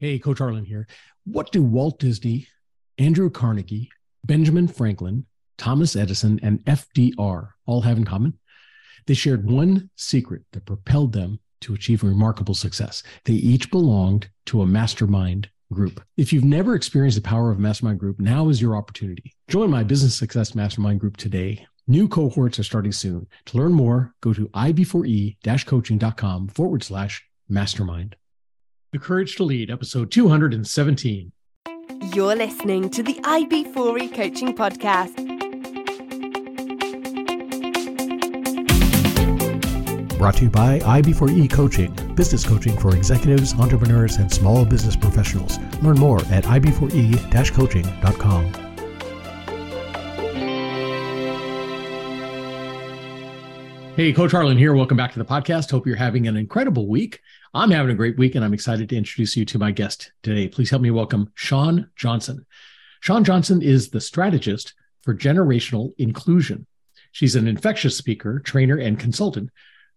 Hey, Coach Harlan here. What do Walt Disney, Andrew Carnegie, Benjamin Franklin, Thomas Edison, and FDR all have in common? They shared one secret that propelled them to achieve remarkable success. They each belonged to a mastermind group. If you've never experienced the power of a mastermind group, now is your opportunity. Join my business success mastermind group today. New cohorts are starting soon. To learn more, go to ib4e-coaching.com forward slash mastermind. The Courage to Lead, episode 217. You're listening to the IB4E Coaching Podcast. Brought to you by IB4E Coaching, business coaching for executives, entrepreneurs, and small business professionals. Learn more at ib4e-coaching.com. Hey, Coach Harlan here. Welcome back to the podcast. Hope you're having an incredible week. I'm having a great week, and I'm excited to introduce you to my guest today. Please help me welcome Shawn Johnson. Shawn Johnson is the strategist for generational inclusion. She's an infectious speaker, trainer, and consultant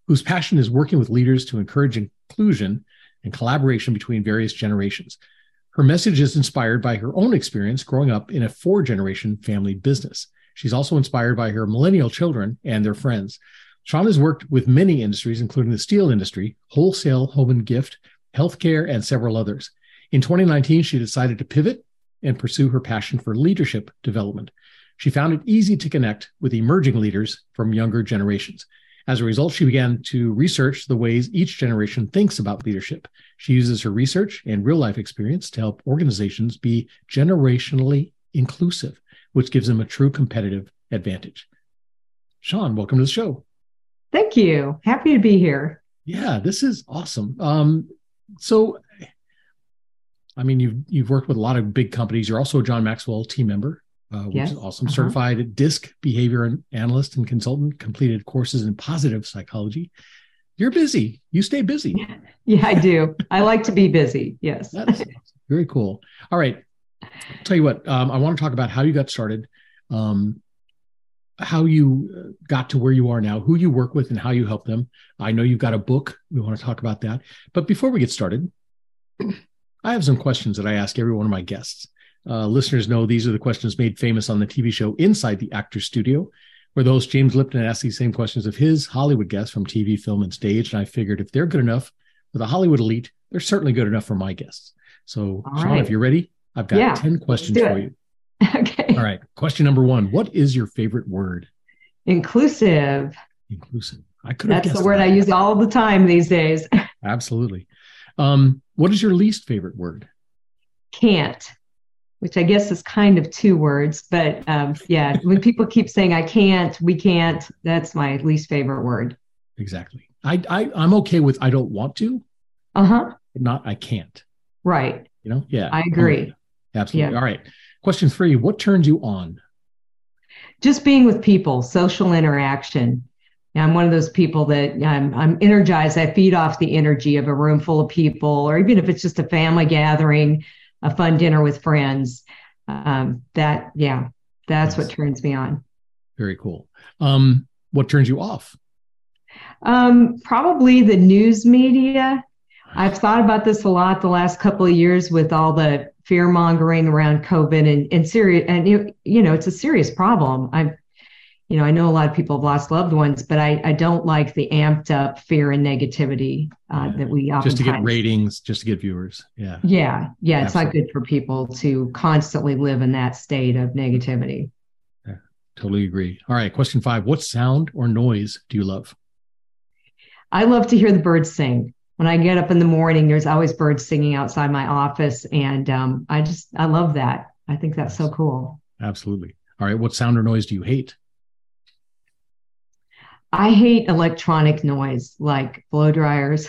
whose passion is working with leaders to encourage inclusion and collaboration between various generations. Her message is inspired by her own experience growing up in a four generation family business. She's also inspired by her millennial children and their friends. Shawn has worked with many industries, including the steel industry, wholesale, home and gift, healthcare, and several others. In 2019, she decided to pivot and pursue her passion for leadership development. She found it easy to connect with emerging leaders from younger generations. As a result, she began to research the ways each generation thinks about leadership. She uses her research and real life experience to help organizations be generationally inclusive, which gives them a true competitive advantage. Shawn, welcome to the show. Thank you. Happy to be here. Yeah, this is awesome. Um, so, I mean, you've you've worked with a lot of big companies. You're also a John Maxwell team member, uh, which yes. is awesome. Uh-huh. Certified DISC behavior analyst and consultant. Completed courses in positive psychology. You're busy. You stay busy. Yeah, I do. I like to be busy. Yes. That's very cool. All right. I'll tell you what. Um, I want to talk about how you got started. Um, how you uh, got to where you are now, who you work with, and how you help them. I know you've got a book. We want to talk about that. But before we get started, I have some questions that I ask every one of my guests. Uh, listeners know these are the questions made famous on the TV show Inside the Actors Studio, where the host James Lipton asked these same questions of his Hollywood guests from TV, film, and stage. And I figured if they're good enough for the Hollywood elite, they're certainly good enough for my guests. So, All Shawn, right. if you're ready, I've got yeah, 10 questions for you. Okay. All right. Question number one What is your favorite word? Inclusive. Inclusive. I could That's the word that. I use all the time these days. Absolutely. Um, what is your least favorite word? Can't, which I guess is kind of two words, but um, yeah, when people keep saying I can't, we can't, that's my least favorite word. Exactly. I, I I'm okay with I don't want to. Uh huh. Not I can't. Right. You know. Yeah. I agree. Absolutely. Yeah. All right. Question three What turns you on? Just being with people, social interaction. I'm one of those people that I'm, I'm energized. I feed off the energy of a room full of people, or even if it's just a family gathering, a fun dinner with friends. Um, that, yeah, that's what turns me on. Very cool. Um, what turns you off? Um, probably the news media. I've thought about this a lot the last couple of years with all the fear mongering around COVID and, and serious, and you, you know, it's a serious problem. I, you know, I know a lot of people have lost loved ones, but I, I don't like the amped up fear and negativity uh, yeah. that we often just to get ratings, just to get viewers. Yeah. Yeah. Yeah. It's not good for people to constantly live in that state of negativity. Yeah, totally agree. All right. Question five What sound or noise do you love? I love to hear the birds sing when I get up in the morning, there's always birds singing outside my office. And um, I just, I love that. I think that's so cool. Absolutely. All right. What sound or noise do you hate? I hate electronic noise like blow dryers,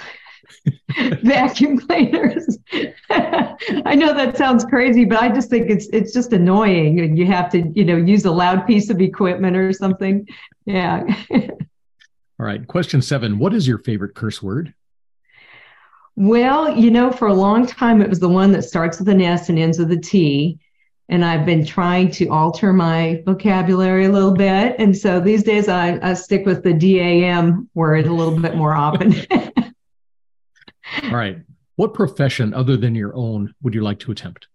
vacuum cleaners. I know that sounds crazy, but I just think it's it's just annoying and you have to, you know, use a loud piece of equipment or something. Yeah. All right. Question seven. What is your favorite curse word? Well, you know, for a long time, it was the one that starts with an S and ends with a T. And I've been trying to alter my vocabulary a little bit. And so these days I, I stick with the DAM word a little bit more often. All right. What profession other than your own would you like to attempt?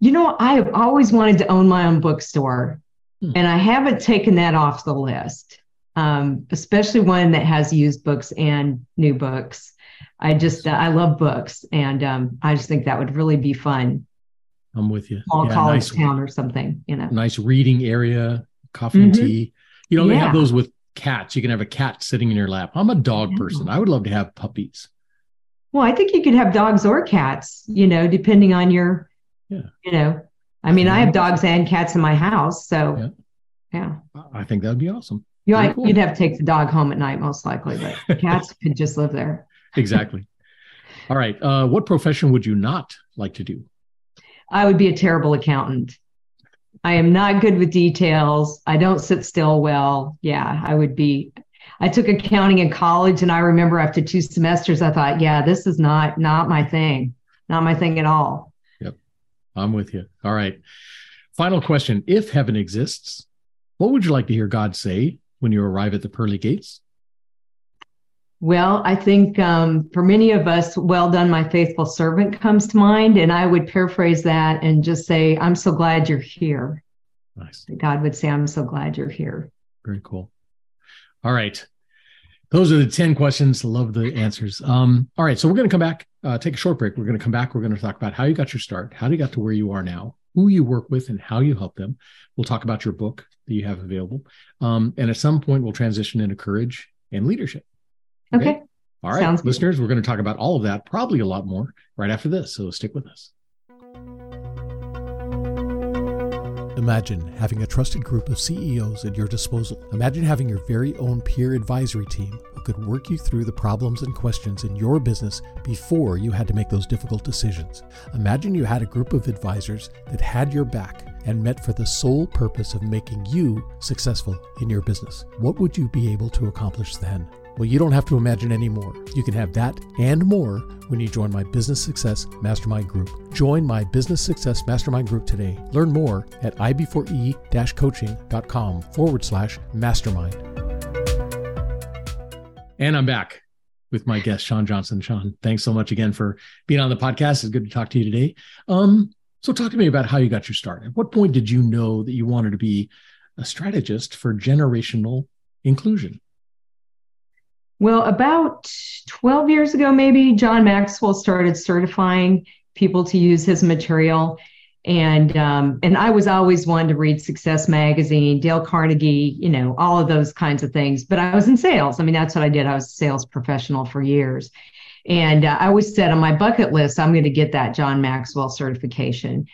You know, I've always wanted to own my own bookstore, hmm. and I haven't taken that off the list, um, especially one that has used books and new books. I just, uh, I love books, and um, I just think that would really be fun. I'm with you. Small yeah, college nice, town or something, you know. Nice reading area, coffee mm-hmm. and tea. You know, yeah. they have those with cats. You can have a cat sitting in your lap. I'm a dog yeah. person. I would love to have puppies. Well, I think you could have dogs or cats, you know, depending on your, yeah. you know, I mean, I have dogs and cats in my house. So, yeah. yeah. I think that would be awesome. You know, cool. You'd have to take the dog home at night, most likely, but cats could just live there. Exactly. All right. Uh, what profession would you not like to do? I would be a terrible accountant. I am not good with details. I don't sit still well. Yeah, I would be I took accounting in college and I remember after two semesters I thought, yeah, this is not not my thing. Not my thing at all. Yep. I'm with you. All right. Final question. If heaven exists, what would you like to hear God say when you arrive at the pearly gates? Well, I think um, for many of us, well done, my faithful servant comes to mind. And I would paraphrase that and just say, I'm so glad you're here. Nice. God would say, I'm so glad you're here. Very cool. All right. Those are the 10 questions. Love the answers. Um, all right. So we're going to come back, uh, take a short break. We're going to come back. We're going to talk about how you got your start, how you got to where you are now, who you work with, and how you help them. We'll talk about your book that you have available. Um, and at some point, we'll transition into courage and leadership. Okay. okay. All right. Sounds Listeners, good. we're going to talk about all of that, probably a lot more right after this. So stick with us. Imagine having a trusted group of CEOs at your disposal. Imagine having your very own peer advisory team who could work you through the problems and questions in your business before you had to make those difficult decisions. Imagine you had a group of advisors that had your back and met for the sole purpose of making you successful in your business. What would you be able to accomplish then? Well, you don't have to imagine anymore. You can have that and more when you join my Business Success Mastermind Group. Join my Business Success Mastermind Group today. Learn more at ib4e coaching.com forward slash mastermind. And I'm back with my guest, Shawn Johnson. Shawn, thanks so much again for being on the podcast. It's good to talk to you today. Um, so, talk to me about how you got your start. At what point did you know that you wanted to be a strategist for generational inclusion? Well, about 12 years ago, maybe, John Maxwell started certifying people to use his material. And um, and I was always one to read Success Magazine, Dale Carnegie, you know, all of those kinds of things. But I was in sales. I mean, that's what I did. I was a sales professional for years. And uh, I always said on my bucket list, I'm going to get that John Maxwell certification.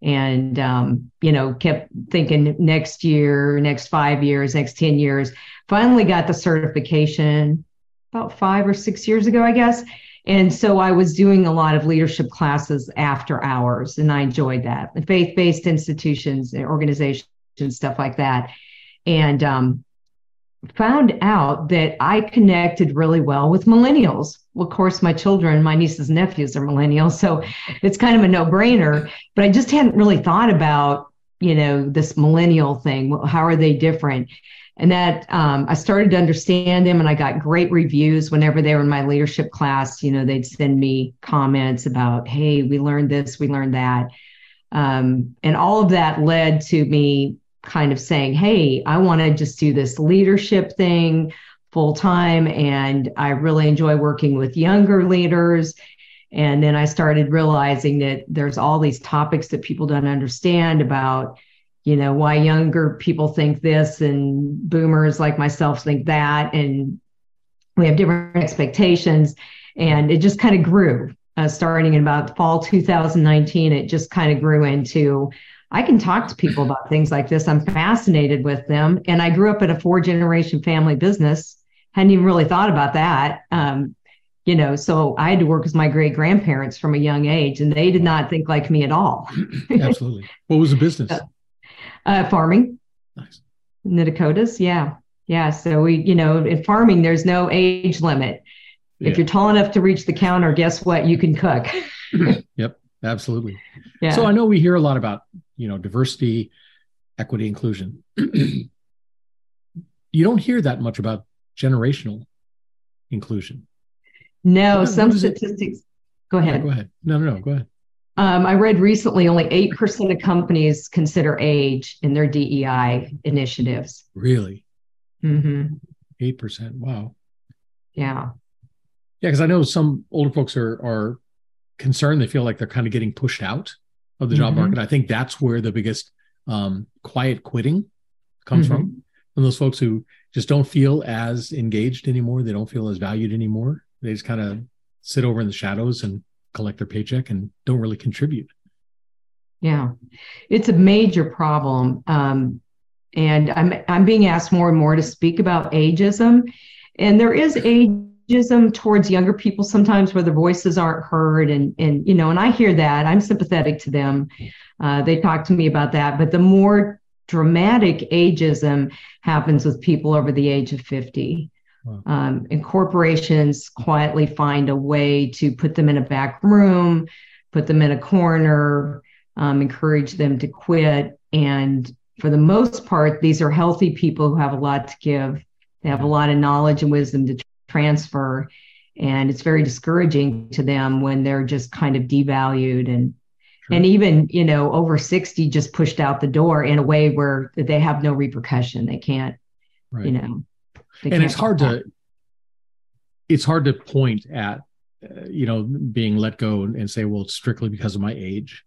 And, um, you know, kept thinking next year, next five years, next 10 years. Finally got the certification about five or six years ago, I guess. And so I was doing a lot of leadership classes after hours, and I enjoyed that. Faith based institutions, and organizations, and stuff like that. And um, found out that I connected really well with millennials. Well, of course, my children, my nieces and nephews are millennials, so it's kind of a no brainer. But I just hadn't really thought about, you know, this millennial thing. How are they different? And that um, I started to understand them, and I got great reviews whenever they were in my leadership class. You know, they'd send me comments about, "Hey, we learned this, we learned that," um, and all of that led to me kind of saying, "Hey, I want to just do this leadership thing full time," and I really enjoy working with younger leaders. And then I started realizing that there's all these topics that people don't understand about you know why younger people think this and boomers like myself think that. And we have different expectations. And it just kind of grew uh, starting in about fall 2019 it just kind of grew into i can talk to people about things like this. I'm fascinated with them. And i grew up in a four generation family business. Hadn't even really thought about that. Um, you know so i had to work with my great grandparents from a young age and they did not think like me at all. Absolutely. What was the business uh, farming. Nice. In the Dakotas, yeah, yeah. So we, you know, in farming, there's no age limit. Yeah. If you're tall enough to reach the counter, guess what? You can cook. yep, absolutely. Yeah. So I know we hear a lot about, you know, diversity, equity, inclusion. you don't hear that much about generational inclusion. No, some statistics. go ahead. Yeah, go ahead. No, no, no. Go ahead. Um, I read recently only 8% of companies consider age in their DEI initiatives. Really? Mm-hmm. 8%. Wow. Yeah. Yeah, because I know some older folks are are concerned. They feel like they're kind of getting pushed out of the job Mhm. market. I think that's where the biggest um, quiet quitting comes Mhm. from. From those folks who just don't feel as engaged anymore. They don't feel as valued anymore. They just kind of sit over in the shadows and collect their paycheck and don't really contribute. Yeah, it's a major problem, um, and I'm I'm being asked more and more to speak about ageism, and there is ageism towards younger people sometimes where their voices aren't heard, and and you know, and I hear that I'm sympathetic to them. Uh, they talk to me about that, but the more dramatic ageism happens with people over the age of 50. Wow. Um, and corporations quietly find a way to put them in a back room, put them in a corner, um, encourage them to quit. And for the most part, these are healthy people who have a lot to give. They have a lot of knowledge and wisdom to transfer. And it's very discouraging to them when they're just kind of devalued and Sure. and even you know over 60 just pushed out the door in a way where they have no repercussion they can't Right. you know they and it's hard to it's hard to point at uh, you know being let go and, and say well it's strictly because of my age.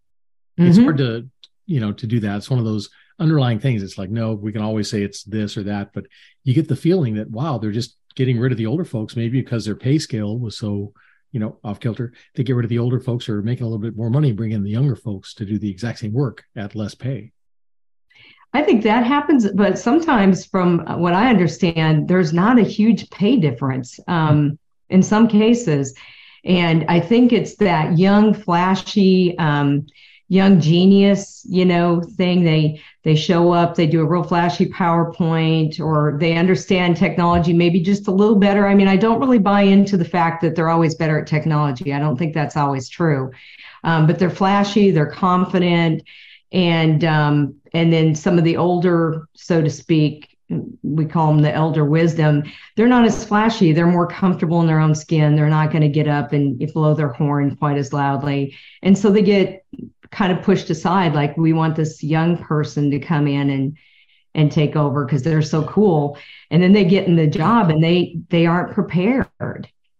It's Mhm. hard to you know to do that. It's one of those underlying things. It's like no we can always say it's this or that but you get the feeling that wow they're just getting rid of the older folks maybe because their pay scale was so you know off kilter. They get rid of the older folks who are making a little bit more money bring in the younger folks to do the exact same work at less pay I think that happens, but sometimes, from what I understand, there's not a huge pay difference um, in some cases. And I think it's that young, flashy, um, young genius, you know, thing. They they show up, they do a real flashy PowerPoint, or they understand technology maybe just a little better. I mean, I don't really buy into the fact that they're always better at technology. I don't think that's always true. Um, but they're flashy, they're confident, and um, and then some of the older, so to speak, we call them the elder wisdom. They're not as flashy. They're more comfortable in their own skin. They're not going to get up and blow their horn quite as loudly, and so they get kind of pushed aside. Like we want this young person to come in and and take over because they're so cool, and then they get in the job and they they aren't prepared.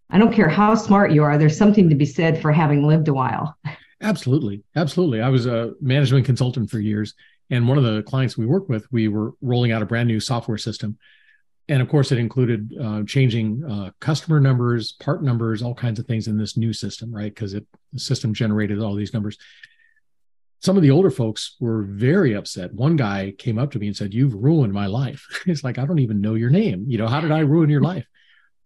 I don't care how smart you are. There's something to be said for having lived a while. Absolutely. Absolutely. I was a management consultant for years. And one of the clients we worked with, we were rolling out a brand new software system. And of course, it included uh, changing uh, customer numbers, part numbers, all kinds of things in this new system, right? Because it the system generated all these numbers. Some of the older folks were very upset. One guy came up to me and said, You've ruined my life. it's like, I don't even know your name. You know, how did I ruin your life?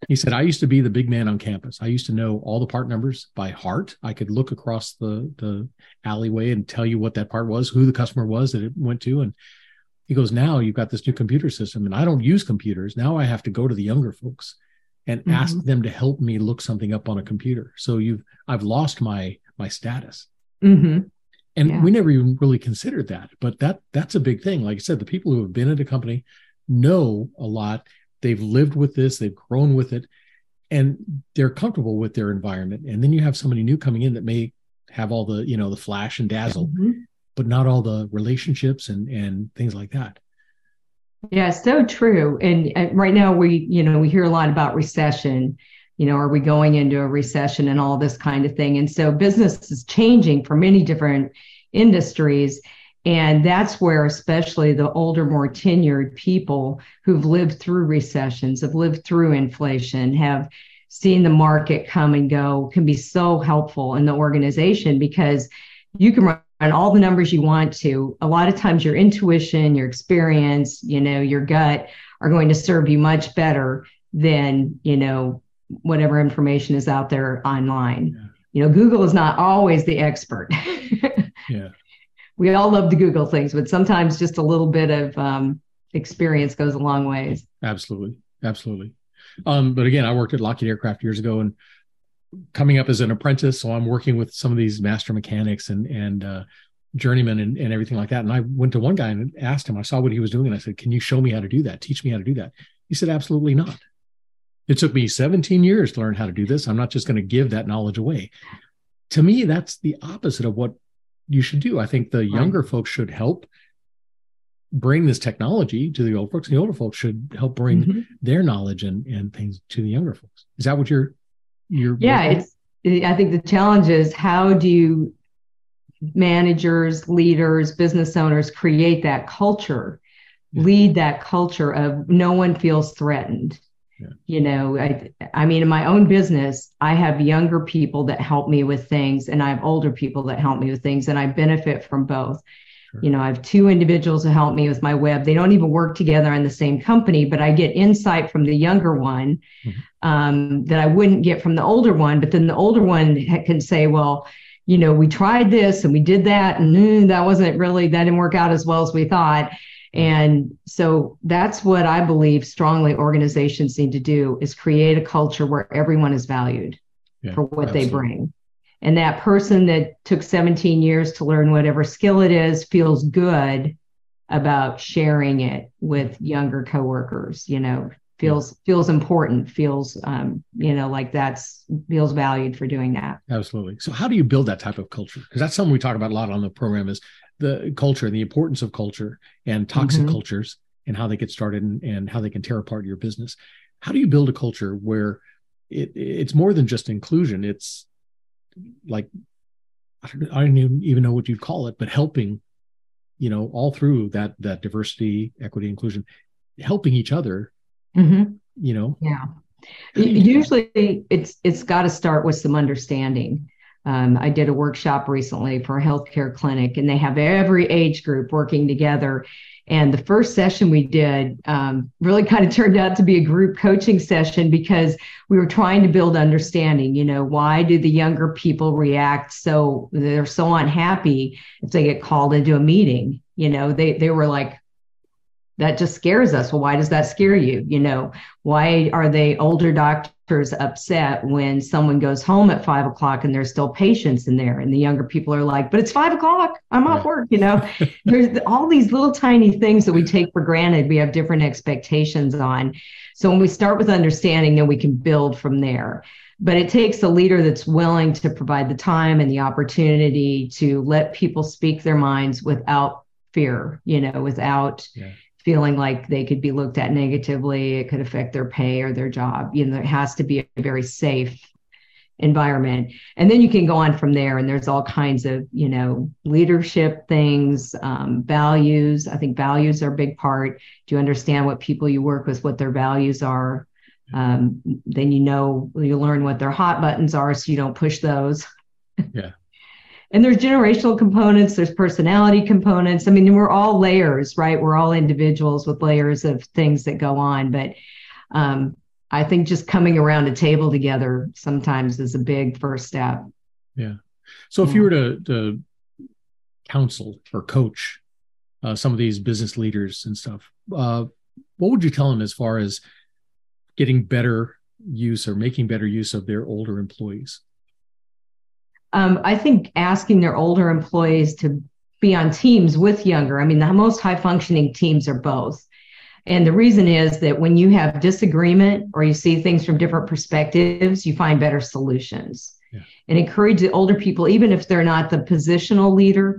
He said, I used to be the big man on campus. I used to know all the part numbers by heart. I could look across the, the alleyway and tell you what that part was, who the customer was that it went to. And he goes, Now you've got this new computer system, and I don't use computers. Now I have to go to the younger folks and Mhm. ask them to help me look something up on a computer. So you've I've lost my my status. Mm-hmm. And Yeah. we never even really considered that. But that that's a big thing. Like I said, the people who have been at a company know a lot. They've lived with this, they've grown with it, and they're comfortable with their environment. And then you have somebody new coming in that may have all the, you know, the flash and dazzle, but not all the relationships and and things like that. Yeah, so true. And uh, right now, we, you know, we hear a lot about recession. You know, are we going into a recession and all this kind of thing? And so business is changing for many different industries. And that's where, especially the older, more tenured people who've lived through recessions, have lived through inflation, have seen the market come and go, can be so helpful in the organization because you can run all the numbers you want to. A lot of times, your intuition, your experience, you know, your gut are going to serve you much better than, you know, whatever information is out there online. Yeah. You know, Google is not always the expert. Yeah. We all love to Google things, but sometimes just a little bit of um, experience goes a long ways. Absolutely. Absolutely. Um, but again, I worked at Lockheed Aircraft years ago and coming up as an apprentice. So I'm working with some of these master mechanics and, and, uh, journeymen and, and everything like that. And I went to one guy and asked him, I saw what he was doing. And I said, can you show me how to do that? Teach me how to do that. He said, absolutely not. It took me 17 years to learn how to do this. I'm not just going to give that knowledge away. to me, that's the opposite of what you should do. I think the right. younger folks should help bring this technology to the old folks. The older folks should help bring mm-hmm. their knowledge and, and things to the younger folks. Is that what you're you're Yeah, working? it's I think the challenge is how do you managers, leaders, business owners create that culture, yeah. lead that culture of no one feels threatened. Yeah. You know, I, I mean, in my own business, I have younger people that help me with things, and I have older people that help me with things, and I benefit from both. Sure. You know, I have two individuals who help me with my web. They don't even work together in the same company, but I get insight from the younger one mm-hmm. um, that I wouldn't get from the older one. But then the older one can say, well, you know, we tried this and we did that, and mm, that wasn't really, that didn't work out as well as we thought. And so that's what I believe strongly organizations need to do is create a culture where everyone is valued yeah, for what absolutely. they bring. And that person that took 17 years to learn whatever skill it is feels good about sharing it with younger coworkers, you know, feels feels important feels um, you know like that's feels valued for doing that absolutely so how do you build that type of culture because that's something we talk about a lot on the program is the culture and the importance of culture and toxic mm-hmm. cultures and how they get started and, and, how they can tear apart your business. How do you build a culture where it, it's more than just inclusion? It's like I don't, I don't even know what you'd call it but helping you know all through that that diversity equity inclusion helping each other mm-hmm. you know? Yeah. Usually it's it's got to start with some understanding um, I did a workshop recently for a healthcare clinic, and they have every age group working together. And the first session we did um, really kind of turned out to be a group coaching session because we were trying to build understanding. You know, why do the younger people react so they're so unhappy if they get called into a meeting? You know, they they were like, that just scares us. Well, why does that scare you? You know, why are they older doctors upset when someone goes home at five o'clock and there's still patients in there? And the younger people are like, but it's five o'clock. I'm off work. You know, there's all these little tiny things that we take for granted. We have different expectations on. So when we start with understanding, then we can build from there. But it takes a leader that's willing to provide the time and the opportunity to let people speak their minds without fear, you know, without. Yeah feeling like they could be looked at negatively it could affect their pay or their job you know it has to be a very safe environment. And then you can go on from there and there's all kinds of you know leadership things um, values. I think values are a big part. Do you understand what people you work with what their values are? Um, then you know you learn what their hot buttons are so you don't push those. Yeah and there's generational components there's personality components. I mean we're all layers right? We're all individuals with layers of things that go on. But um, i think just coming around a table together sometimes is a big first step. Yeah. So if you were to, to counsel or coach uh, some of these business leaders and stuff uh, what would you tell them as far as getting better use or making better use of their older employees um, I think asking their older employees to be on teams with younger, I mean, the most high functioning teams are both. And the reason is that when you have disagreement or you see things from different perspectives, you find better solutions. Yeah. And encourage the older people, even if they're not the positional leader,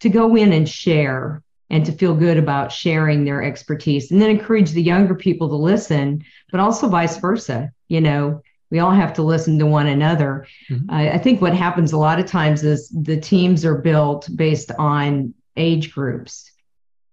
to go in and share and to feel good about sharing their expertise. And then encourage the younger people to listen, but also vice versa. You know, we all have to listen to one another. Mm-hmm. I, I think what happens a lot of times is the teams are built based on age groups.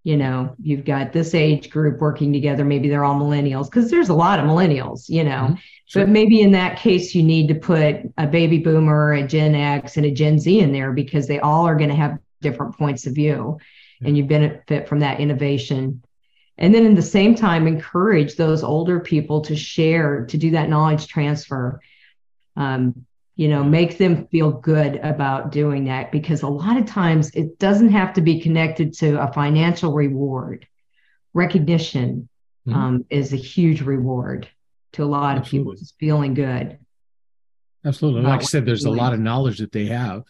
You know, you've got this age group working together. Maybe they're all millennials because there's a lot of millennials, you know. Mm-hmm. Sure. But maybe in that case, you need to put a baby boomer, a Gen X, and a Gen Z in there because they all are going to have different points of view. Yeah. And you benefit from that innovation and then in the same time encourage those older people to share to do that knowledge transfer um, you know make them feel good about doing that because a lot of times it doesn't have to be connected to a financial reward recognition mm-hmm. um, is a huge reward to a lot Absolutely. of people feeling good Absolutely. Like I said, there's a lot of knowledge that they have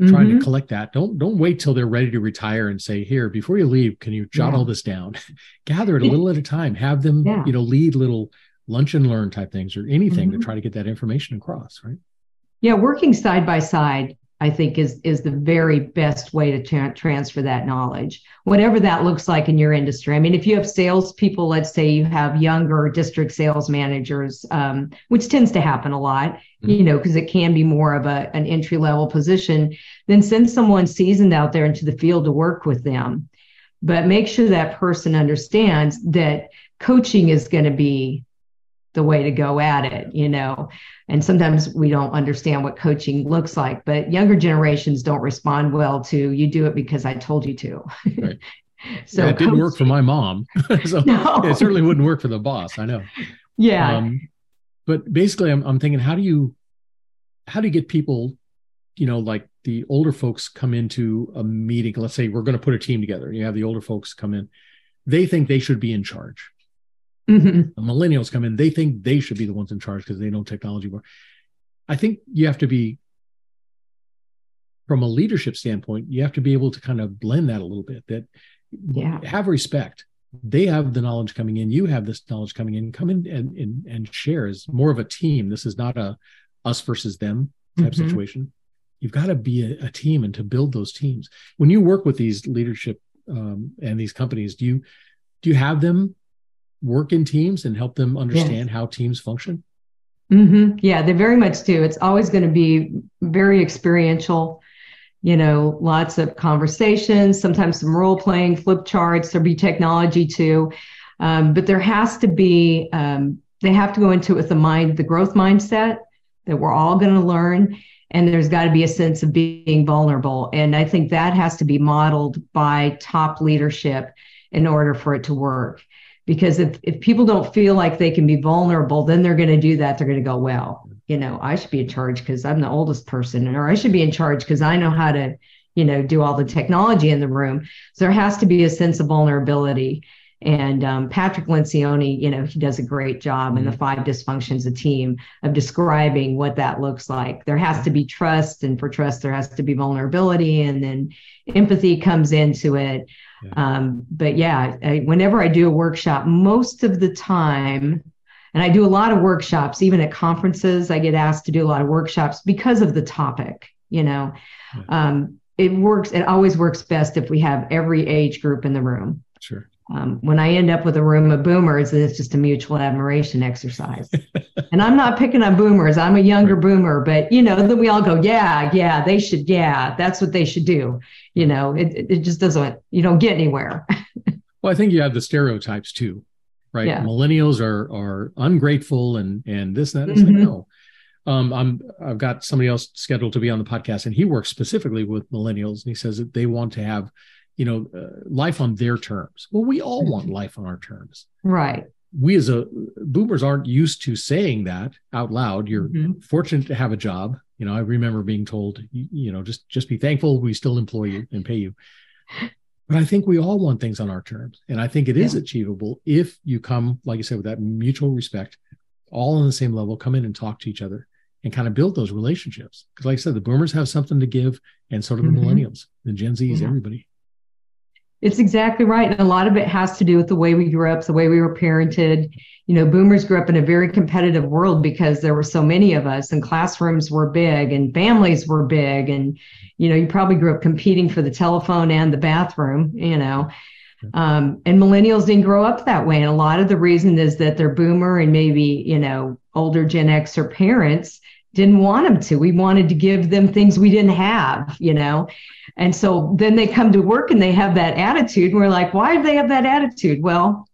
mm-hmm. trying to mm-hmm. collect that. Don't don't wait till they're ready to retire and say, "Here, before you leave, can you jot yeah. all this down? Gather it a little at a time. Have them, yeah. you know, lead little lunch and learn type things or anything mm-hmm. to try to get that information across." Right. Yeah, working side by side I think is is the very best way to tra- transfer that knowledge, whatever that looks like in your industry. I mean, if you have salespeople, let's say you have younger district sales managers, um, which tends to happen a lot. You know, because it can be more of a an entry level position. Then send someone seasoned out there into the field to work with them, but make sure that person understands that coaching is going to be the way to go at it, you know. And sometimes we don't understand what coaching looks like, but younger generations don't respond well to you do it because I told you to. Right. so yeah, it didn't work for my mom. so no. it certainly wouldn't work for the boss. I know. Yeah. Um, but basically I'm, I'm thinking, how do you, how do you get people, you know, like the older folks come into a meeting, let's say we're going to put a team together you have the older folks come in, they think they should be in charge Mm-hmm. The millennials come in, they think they should be the ones in charge because they know technology more. I think you have to be, from a leadership standpoint, you have to be able to kind of blend that a little bit. That yeah. have respect. They have the knowledge coming in. You have this knowledge coming in. Come in and and, and share as more of a team. This is not a us versus them type mm-hmm. situation. You've got to be a, a, team and to build those teams. When you work with these leadership um, and these companies, do you do you have them work in teams and help them understand yes. how teams function? Mm-hmm. Yeah, they very much do. It's always going to be very experiential. You know, lots of conversations, sometimes some role playing, flip charts. There'll be technology too, um, but there has to be. Um, they have to go into it with the mind, the growth mindset that we're all going to learn, and there's got to be a sense of being vulnerable. And I think that has to be modeled by top leadership in order for it to work because if, if people don't feel like they can be vulnerable then they're going to do that they're going to go well you know i should be in charge because i'm the oldest person or i should be in charge because i know how to you know do all the technology in the room so there has to be a sense of vulnerability and um, patrick lencioni you know he does a great job in the mm-hmm. five dysfunctions of team of describing what that looks like there has to be trust and for trust there has to be vulnerability and then empathy comes into it yeah. Um, but yeah, I, whenever I do a workshop, most of the time, and I do a lot of workshops, even at conferences, I get asked to do a lot of workshops because of the topic. You know, um, it works. It always works best if we have every age group in the room. Sure. Um, when I end up with a room of boomers, it's just a mutual admiration exercise. and I'm not picking on boomers. I'm a younger right. boomer, but you know, then we all go, yeah, yeah, they should, yeah, that's what they should do. You know, it it just doesn't. You don't get anywhere. well, I think you have the stereotypes too, right? Yeah. Millennials are are ungrateful and and this and that. It's mm-hmm. like no. Um, I'm I've got somebody else scheduled to be on the podcast, and he works specifically with millennials, and he says that they want to have you know, uh, life on their terms. Well, we all want mm-hmm. life on our terms. Right. We as a boomers aren't used to saying that out loud. You're mm-hmm. fortunate to have a job. You know, I remember being told, you, you know, just just be thankful we still employ you and pay you. But I think we all want things on our terms. And I think it is yeah. achievable if you come, like you said, with that mutual respect, all on the same level, come in and talk to each other and kind of build those relationships. Because, like I said, the boomers have something to give, and so do the mm-hmm. millennials, the Gen Zs, yeah. everybody. It's exactly right. And a lot of it has to do with the way we grew up, the way we were parented. You know, boomers grew up in a very competitive world because there were so many of us and classrooms were big and families were big. And, you know, you probably grew up competing for the telephone and the bathroom, you know. Um, and millennials didn't grow up that way. And a lot of the reason is that they're boomer and maybe, you know, older Gen X or parents didn't want them to. We wanted to give them things we didn't have, you know. And so then they come to work and they have that attitude. And we're like, why do they have that attitude? Well,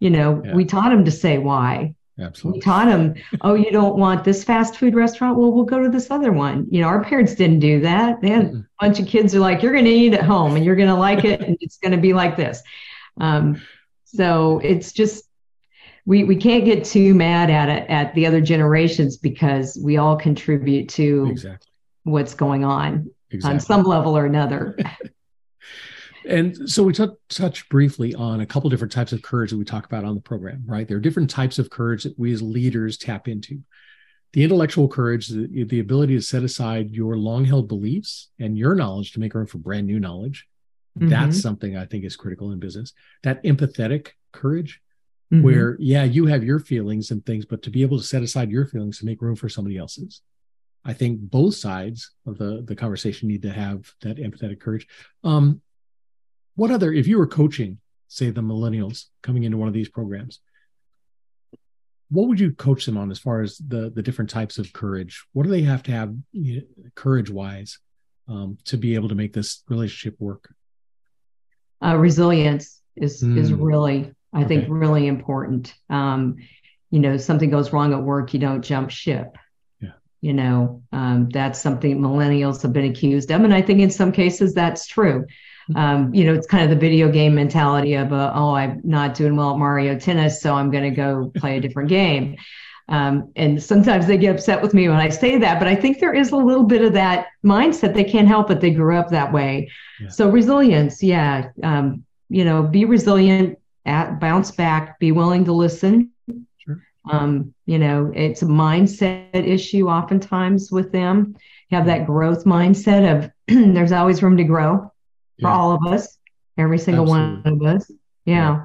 you know, yeah. we taught them to say why. Absolutely. We taught them, oh, you don't want this fast food restaurant? Well, we'll go to this other one. You know, our parents didn't do that. They had mm a bunch of kids are like, you're going to eat at home and you're going to like it and it's going to be like this. Um, so it's just we we can't get too mad at it at the other generations because we all contribute to exactly. what's going on exactly. on some level or another. and so we t- touch briefly on a couple different types of courage that we talk about on the program, right? There are different types of courage that we as leaders tap into. The intellectual courage, the, the ability to set aside your long held beliefs and your knowledge to make room for brand new knowledge. Mm-hmm. That's something I think is critical in business. That empathetic courage, mm-hmm. where yeah you have your feelings and things but to be able to set aside your feelings to make room for somebody else's I think both sides of the the conversation need to have that empathetic courage. Um, what other, if you were coaching, say the millennials coming into one of these programs, what would you coach them on as far as the the different types of courage? What do they have to have you know, courage wise um, to be able to make this relationship work? Uh, resilience is mm. is really, I okay. think, really important. Um, you know, something goes wrong at work, you don't jump ship. Yeah. You know, um, that's something millennials have been accused of, and I think in some cases that's true. Hmm. Um, you know, it's kind of the video game mentality of, uh, oh, I'm not doing well at Mario Tennis, so I'm going to go play a different game. Um, and sometimes they get upset with me when I say that, but I think there is a little bit of that mindset. They can't help it. They grew up that way. Yeah. So resilience, yeah. Um, you know, be resilient, at, bounce back, be willing to listen. Sure. Um, you know, it's a mindset issue oftentimes with them. You have that growth mindset of there's always room to grow for yeah. all of us, every single Absolutely. one of us. Yeah. yeah.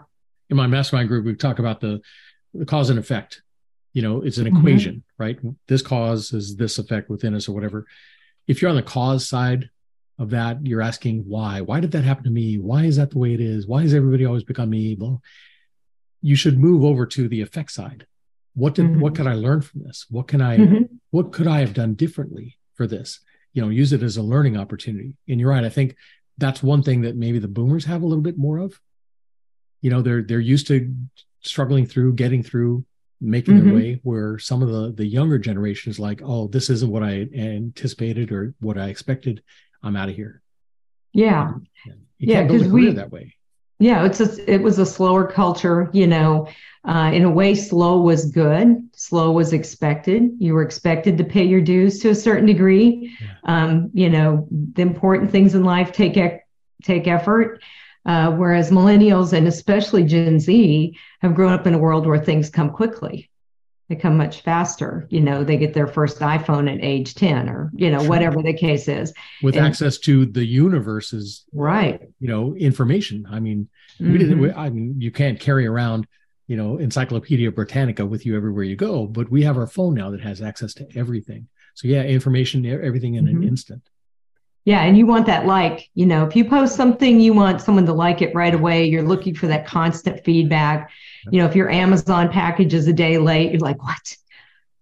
In my mastermind group, we talk about the, the cause and effect you know it's an mm-hmm. equation right this cause is this effect within us or whatever if you're on the cause side of that you're asking why. Why did that happen to me? Why is that the way it is? Why is everybody always become me well you should move over to the effect side. What did mm-hmm. what could i learn from this? What can i mm-hmm. what could i have done differently for this? You know use it as a learning opportunity. And you're right i think that's one thing that maybe the boomers have a little bit more of. You know they're they're used to struggling through getting through making mm-hmm. their way where some of the the younger generations like oh this isn't what i anticipated or what i expected i'm out of here. Yeah. You yeah because we that way. Yeah it's a, it was a slower culture you know uh, in a way slow was good slow was expected. You were expected to pay your dues to a certain degree. Yeah. um, you know the important things in life take take effort uh, whereas millennials and especially Gen Z have grown up in a world where things come quickly. They come much faster. You know, they get their first iPhone at age 10 or, you know, whatever the case is. With and, access to the universe's, right. You know, information. I mean, mm-hmm. we didn't, we, I mean, you can't carry around, you know, Encyclopedia Britannica with you everywhere you go, but we have our phone now that has access to everything. So, yeah, information, everything in mm-hmm. an instant. Yeah, and you want that like, you know, if you post something, you want someone to like it right away. You're looking for that constant feedback. You know, if your Amazon package is a day late, you're like, what?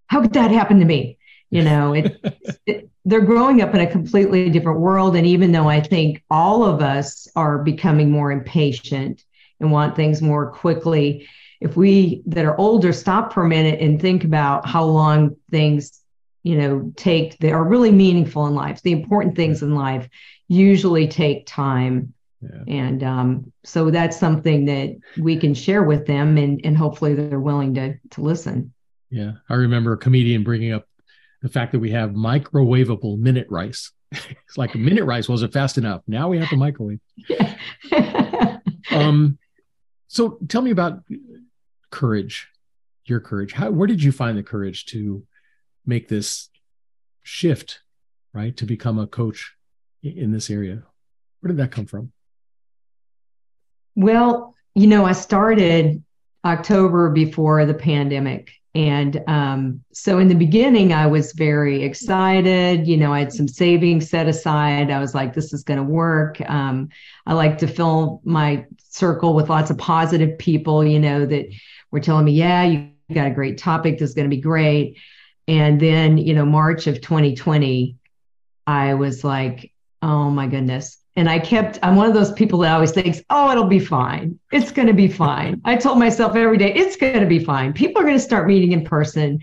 How could that happen to me? You know, it, it, they're growing up in a completely different world. And even though I think all of us are becoming more impatient and want things more quickly, if we that are older stop for a minute and think about how long things you know take they are really meaningful in life. The important things in life usually take time. Yeah. and um, so that's something that we can share with them and and hopefully they're willing to to listen. Yeah. I remember a comedian bringing up the fact that we have microwavable minute rice. It's like minute rice wasn't fast enough. Now we have to microwave. Um so tell me about courage your courage. How where did you find the courage to make this shift, right, to become a coach in this area? Where did that come from? Well, you know, I started October before the pandemic. And um, so in the beginning, I was very excited. You know, I had some savings set aside. I was like, this is going to work. Um, I like to fill my circle with lots of positive people, you know, that were telling me, yeah, you got a great topic. This is going to be great. And then, you know, March of 2020, I was like, oh my goodness. And I kept, I'm one of those people that always thinks, oh, it'll be fine. It's going to be fine. I told myself every day, it's going to be fine. People are going to start meeting in person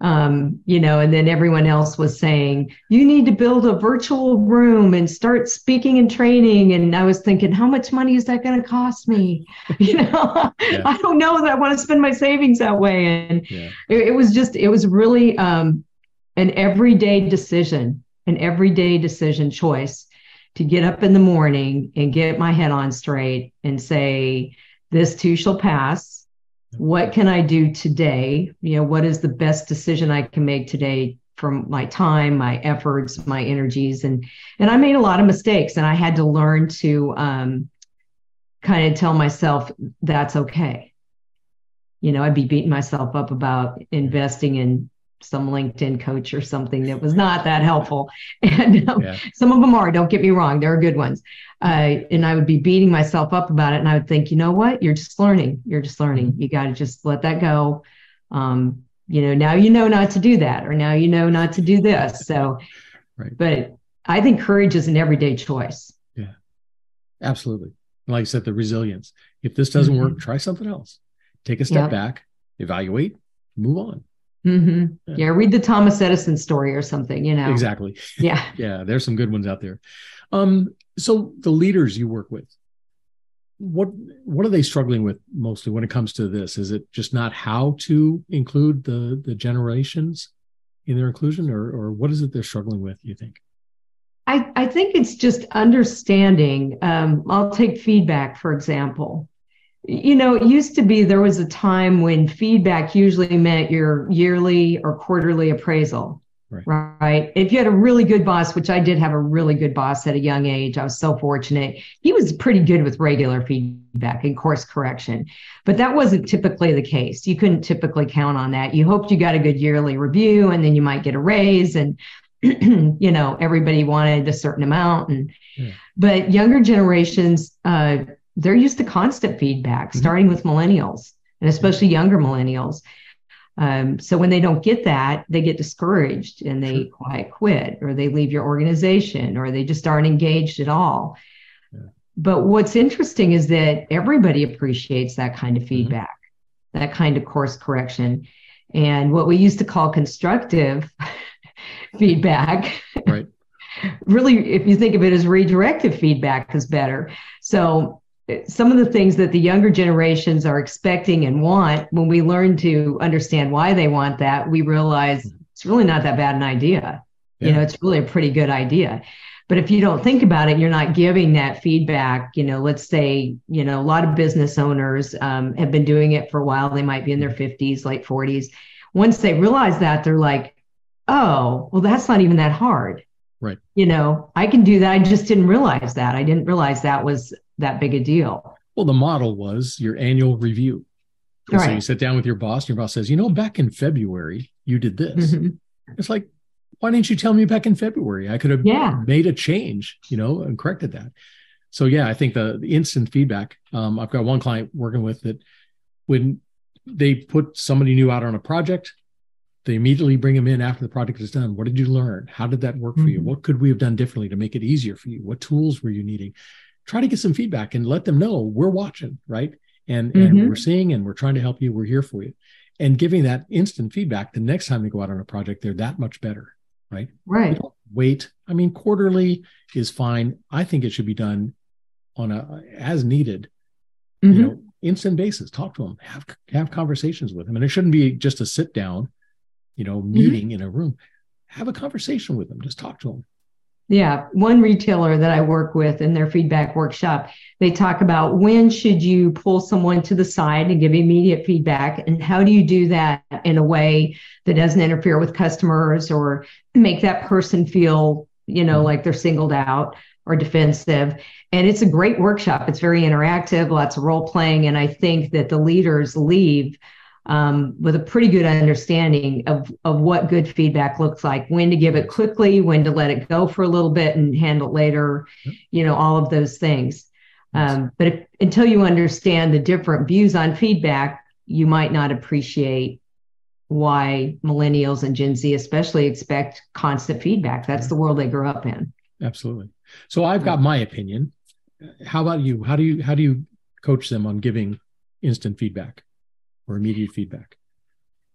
um, you know, and then everyone else was saying, you need to build a virtual room and start speaking and training. And I was thinking, how much money is that going to cost me? You know, yeah. I don't know that I want to spend my savings that way. And yeah. it, it, was just, it was really um, an everyday decision, an everyday decision choice to get up in the morning and get my head on straight and say, this too shall pass what can I do today? You know, what is the best decision I can make today from my time, my efforts, my energies, and and I made a lot of mistakes, and I had to learn to um, kind of tell myself that's okay. You know, I'd be beating myself up about investing in some LinkedIn coach or something that was not that helpful. And um, yeah. some of them are, don't get me wrong, there are good ones. Uh, and I would be beating myself up about it. And I would think, you know what? You're just learning. You're just learning. Mm-hmm. You got to just let that go. Um, you know, now you know not to do that, or now you know not to do this. So, right. but I think courage is an everyday choice. Yeah, absolutely. Like I said, the resilience. If this doesn't mm-hmm. work, try something else. Take a step yep. back, evaluate, move on. Mm-hmm. Yeah. yeah. read the Thomas Edison story or something, you know. Exactly. Yeah. yeah, there's some good ones out there. Um, so the leaders you work with, what what are they struggling with mostly when it comes to this? Is it just not how to include the the generations in their inclusion, or or what is it they're struggling with? You think? I, I think it's just understanding. Um, I'll take feedback, for example you know, it used to be there was a time when feedback usually meant your yearly or quarterly appraisal. Right. right. If you had a really good boss, which I did have a really good boss at a young age, I was so fortunate. He was pretty good with regular feedback and course correction, but that wasn't typically the case. You couldn't typically count on that. You hoped you got a good yearly review and then you might get a raise and you know everybody wanted a certain amount and yeah. but younger generations uh, they're used to constant feedback, mm-hmm. starting with millennials and especially younger millennials. Um, so when they don't get that, they get discouraged and they sure. quiet quit or they leave your organization or they just aren't engaged at all. Yeah. But what's interesting is that everybody appreciates that kind of mm-hmm. feedback, mm-hmm. that kind of course correction. And what we used to call constructive feedback. Right. really, if you think of it as redirective feedback, is better. So some of the things that the younger generations are expecting and want, when we learn to understand why they want that, we realize it's really not that bad an idea. Yeah. You know, it's really a pretty good idea. But if you don't think about it, you're not giving that feedback. You know, let's say, you know, a lot of business owners um, have been doing it for a while. They might be in their 50s, late 40s. Once they realize that, they're like, oh, well, that's not even that hard. Right. You know, I can do that. I just didn't realize that. I didn't realize that was that big a deal. Well, the model was your annual review. Right. So you sit down with your boss, and your boss says, you know, back in February, you did this. Mm-hmm. It's like, why didn't you tell me back in February? I could have yeah. made a change, you know, and corrected that. So yeah, I think the, the instant feedback. Um, I've got one client working with that when they put somebody new out on a project, they immediately bring them in after the project is done. What did you learn? How did that work mm-hmm. for you? Mm-hmm. What could we have done differently to make it easier for you? What tools were you needing? Try to get some feedback and let them know we're watching, right? And mm-hmm. and we're seeing and we're trying to help you. We're here for you. And giving that instant feedback the next time they go out on a project, they're that much better, right? Right. wait. I mean, quarterly is fine. I think it should be done on a as needed, mm-hmm. you know, instant basis. Talk to them, have have conversations with them, and it shouldn't be just a sit down, you know, mm-hmm. meeting mm-hmm. in a room. Have a conversation with them. Just talk to them. Yeah, one retailer that I work with in their feedback workshop, they talk about when should you pull someone to the side and give immediate feedback and how do you do that in a way that doesn't interfere with customers or make that person feel, you know, like they're singled out or defensive. And it's a great workshop. It's very interactive, lots of role playing and I think that the leaders leave um, with a pretty good understanding of, of what good feedback looks like, when to give it quickly, when to let it go for a little bit and handle it later, you know, all of those things. Um, but if, until you understand the different views on feedback, you might not appreciate why millennials and Gen Z especially expect constant feedback. That's the world they grew up in. Absolutely. So I've got my opinion. How about you? How do you how do you coach them on giving instant feedback? Or immediate feedback?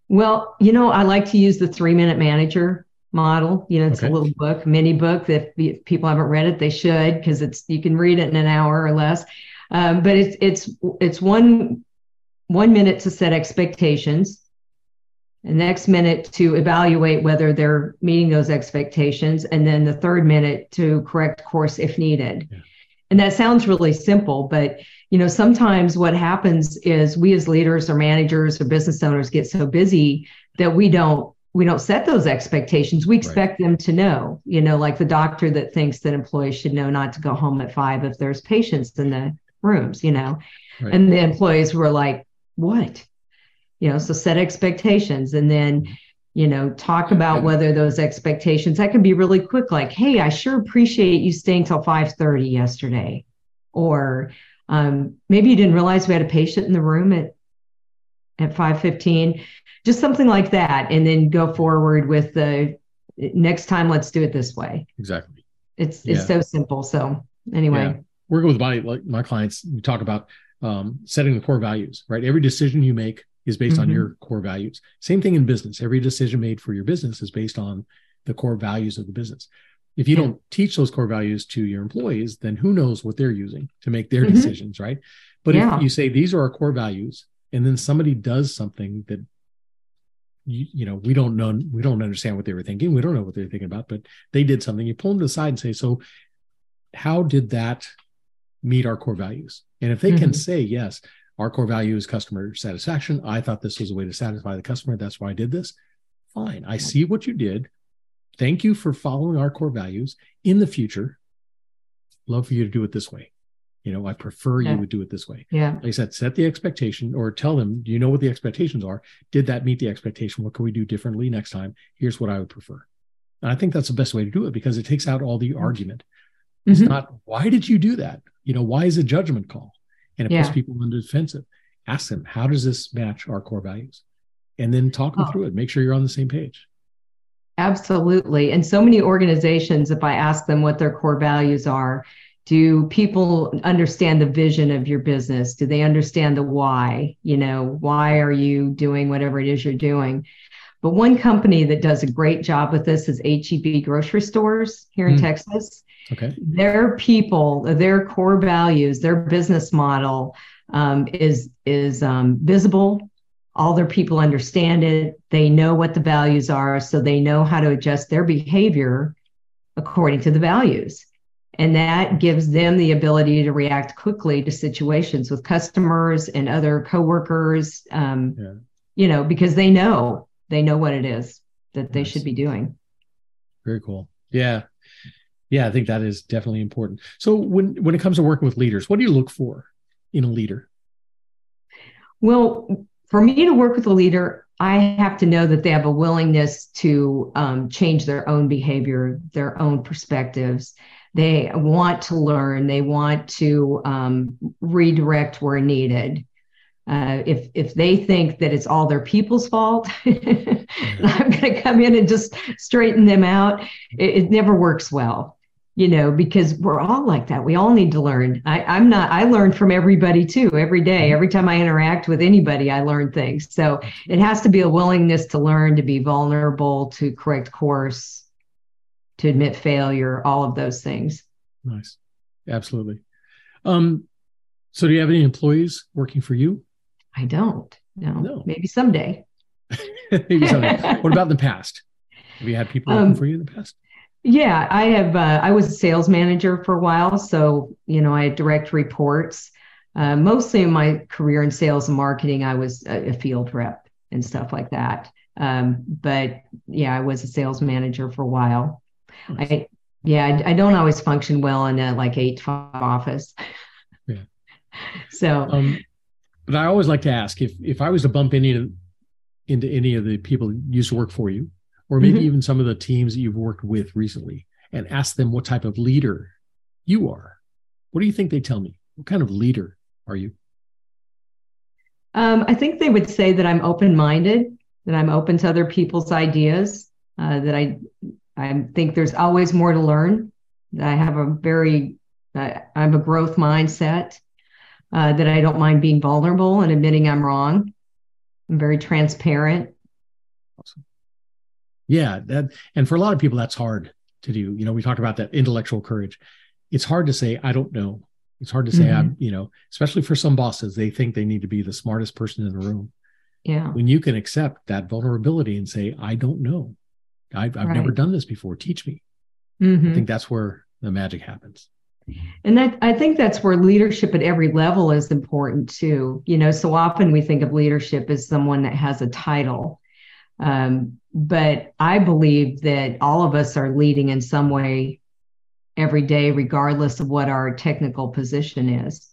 Well, you know, I like to use the three minute manager model. You know, it's okay. a little book, mini book that if people haven't read it, they should because it's you can read it in an hour or less. Um, but it's it's it's one one minute to set expectations, the next minute to evaluate whether they're meeting those expectations, and then the third minute to correct course if needed. Yeah. And that sounds really simple, but you know, sometimes what happens is we as leaders or managers or business owners get so busy that we don't we don't set those expectations. We expect right. them to know, you know, like the doctor that thinks that employees should know not to go home at five if there's patients in the rooms, you know. Right. And the employees were like, what? You know, so set expectations and then mm-hmm. you know talk about whether those expectations that can be really quick like hey i sure appreciate you staying till 5.30 yesterday or um, maybe you didn't realize we had a patient in the room at at 5.15 just something like that and then go forward with the next time let's do it this way exactly it's it's yeah. so simple so anyway yeah. working with my like my clients we talk about um, setting the core values right every decision you make is based mm-hmm. on your core values. Same thing in business. Every decision made for your business is based on the core values of the business. If you yeah. don't teach those core values to your employees, then who knows what they're using to make their mm-hmm. decisions, right? But yeah. if you say these are our core values, and then somebody does something that you, you, know we don't know we don't understand what they were thinking we don't know what they're thinking about but they did something you pull them to the side and say so how did that meet our core values and if they mm-hmm. can say yes our core value is customer satisfaction. I thought this was a way to satisfy the customer. That's why I did this. Fine. I see what you did. Thank you for following our core values. In the future, love for you to do it this way. You know, I prefer yeah. you would do it this way. Yeah. Like I said, set the expectation or tell them, do you know what the expectations are? Did that meet the expectation? What can we do differently next time? Here's what I would prefer. And I think that's the best way to do it because it takes out all the argument. It's mm-hmm. not, why did you do that? You know, why is a judgment call? and it yeah. puts people on the defensive. Ask them, how does this match our core values? And then talk them oh. through it. Make sure you're on the same page. Absolutely. And so many organizations, if I ask them what their core values are, do people understand the vision of your business? Do they understand the why? You know, why are you doing whatever it is you're doing? But one company that does a great job with this is HEB grocery stores here in mm. Texas. Okay. Their people, their core values, their business model um, is is um, visible. All their people understand it. They know what the values are, so they know how to adjust their behavior according to the values. And that gives them the ability to react quickly to situations with customers and other coworkers. Um, yeah. You know, because they know they know what it is that they nice. should be doing. Very cool. Yeah, yeah, I think that is definitely important. So when when it comes to working with leaders, what do you look for in a leader? Well, for me to work with a leader, I have to know that they have a willingness to um, change their own behavior, their own perspectives. They want to learn. They want to um, redirect where needed. Uh, if if they think that it's all their people's fault, I'm going to come in and just straighten them out. It, it, never works well, you know, because we're all like that. We all need to learn. I, I'm not. I learn from everybody too. Every day, every time I interact with anybody, I learn things. So it has to be a willingness to learn, to be vulnerable, to correct course, to admit failure, all of those things. Nice, absolutely. Um, so, do you have any employees working for you? I don't. No, no. maybe someday. maybe someday. what about in the past? Have you had people working um, for you in the past? Yeah, I have. Uh, I was a sales manager for a while, so you know I had direct reports. Uh, mostly in my career in sales and marketing, I was a, a field rep and stuff like that. Um, but yeah, I was a sales manager for a while. I yeah, I, I, don't always function well in a like eight to five office. Yeah. so um, but I always like to ask if if I was to bump any into any of the people used to work for you, or maybe mm-hmm. even some of the teams that you've worked with recently, and ask them what type of leader you are, what do you think they tell me? What kind of leader are you? Um, I think they would say that I'm open minded, that I'm open to other people's ideas, uh, that I I think there's always more to learn. That I have a very uh, I have a growth mindset uh, that I don't mind being vulnerable and admitting I'm wrong. I'm very transparent. Yeah, that and for a lot of people that's hard to do. You know, we talked about that intellectual courage. It's hard to say I don't know. It's hard to say mm-hmm. I'm, you know, especially for some bosses, they think they need to be the smartest person in the room. Yeah. When you can accept that vulnerability and say, I don't know. I've, I've right. never done this before. Teach me. Mm-hmm. I think that's where the magic happens. And that, I think that's where leadership at every level is important too. You know, so often we think of leadership as someone that has a title. Um, but I believe that all of us are leading in some way every day, regardless of what our technical position is.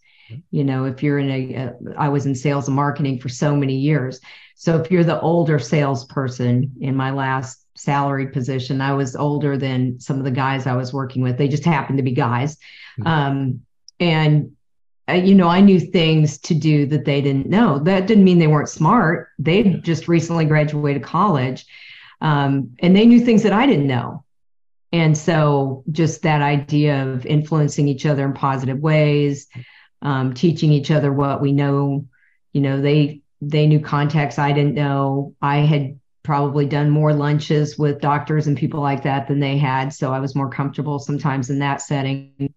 You know, if you're in a, a, I was in sales and marketing for so many years. So if you're the older salesperson in my last salary position, I was older than some of the guys I was working with. They just happened to be guys. Mm-hmm. Um, and uh, you know, I knew things to do that they didn't know. That didn't mean they weren't smart. They just recently graduated college, um, and they knew things that I didn't know. And so, just that idea of influencing each other in positive ways, um, teaching each other what we know. You know, they they knew contacts I didn't know. I had probably done more lunches with doctors and people like that than they had, so I was more comfortable sometimes in that setting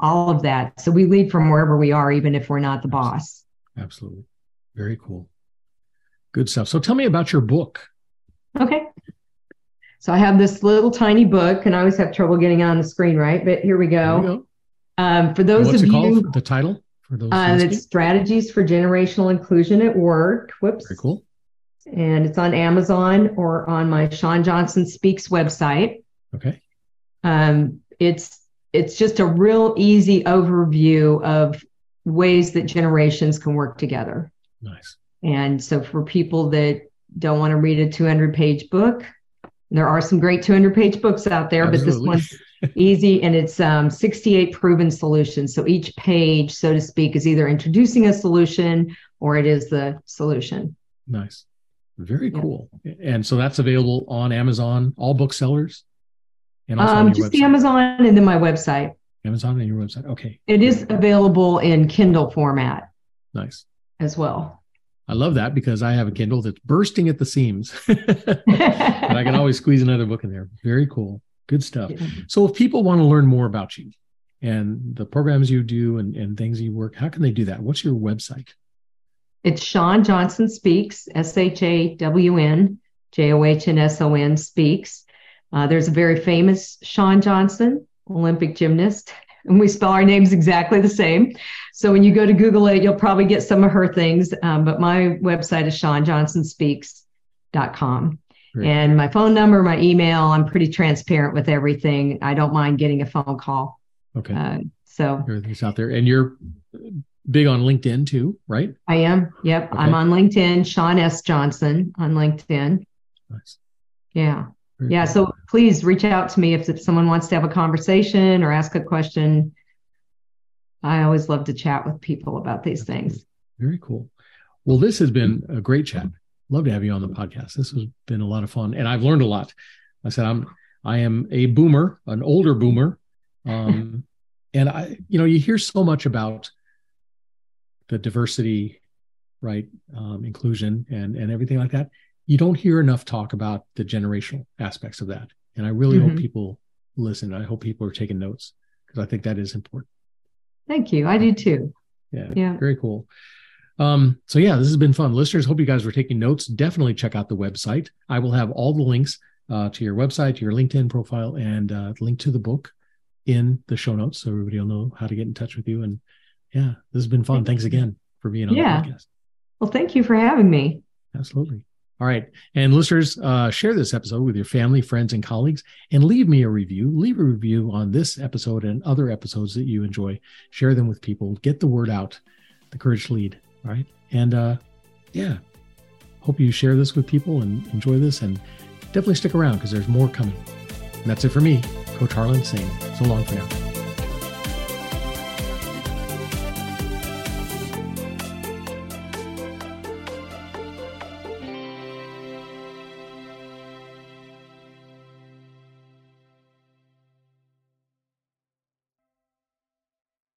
all of that. So we lead from wherever we are, even if we're not the boss. Absolutely. Very cool. Good stuff. So tell me about your book. Okay. So I have this little tiny book, and I always have trouble getting on the screen, right? But here we go. go. Um, for those What's of it you, the title for those. Uh, it's strategies for generational inclusion at work. Whoops. Very cool. And it's on Amazon or on my Shawn Johnson Speaks website. Okay. Um, it's it's just a real easy overview of ways that generations can work together. Nice. And so for people that don't want to read a 200 page book, there are some great 200 page books out there, Absolutely. but this one's easy and it's um, 68 proven solutions. So each page, so to speak, is either introducing a solution or it is the solution. Nice. Very cool. Yeah. And so that's available on Amazon, all booksellers. Um, just the Amazon and then my website. Amazon and your website. Okay. It is available in Kindle format. Nice. As well. I love that because I have a Kindle that's bursting at the seams. and I can always squeeze another book in there. Very cool. Good stuff. Yeah. So if people want to learn more about you and the programs you do and, and things you work, how can they do that? What's your website? It's Shawn Johnson Speaks, S H A W N J O H N S O N Speaks. Uh, there's a very famous Shawn Johnson, Olympic gymnast, and we spell our names exactly the same. So when you go to Google it, you'll probably get some of her things. Um, but my website is shawnjohnsonspeaks.com. Great. And my phone number, my email, I'm pretty transparent with everything. I don't mind getting a phone call. Okay. Uh, so everything's out there. And you're big on LinkedIn too, right? I am. Yep. Okay. I'm on LinkedIn, Shawn S. Johnson on LinkedIn. Nice. Yeah yeah. So please reach out to me if, if someone wants to have a conversation or ask a question. I always love to chat with people about these things. Very cool. Well, this has been a great chat. Love to have you on the podcast. This has been a lot of fun, and I've learned a lot. I said I'm I am a boomer, an older boomer, um, and I you know you hear so much about the diversity, right, um, inclusion, and and everything like that you don't hear enough talk about the generational aspects of that. And I really mm-hmm. hope people listen. I hope people are taking notes because I think that is important. Thank you. I do too. Yeah. Yeah. Very cool. Um, so yeah, this has been fun. Listeners, hope you guys were taking notes. Definitely check out the website. I will have all the links uh, to your website, to your LinkedIn profile, and uh, link to the book in the show notes so everybody will know how to get in touch with you. And yeah, this has been fun. Thanks again for being on yeah. the podcast. Well, thank you for having me. Absolutely. All right. And listeners, uh, share this episode with your family, friends, and colleagues, and leave me a review. Leave a review on this episode and other episodes that you enjoy. Share them with people. Get the word out. The courage to lead. All right. And uh, yeah, hope you share this with people and enjoy this. And definitely stick around because there's more coming. And that's it for me, Coach Harlan saying so long for now.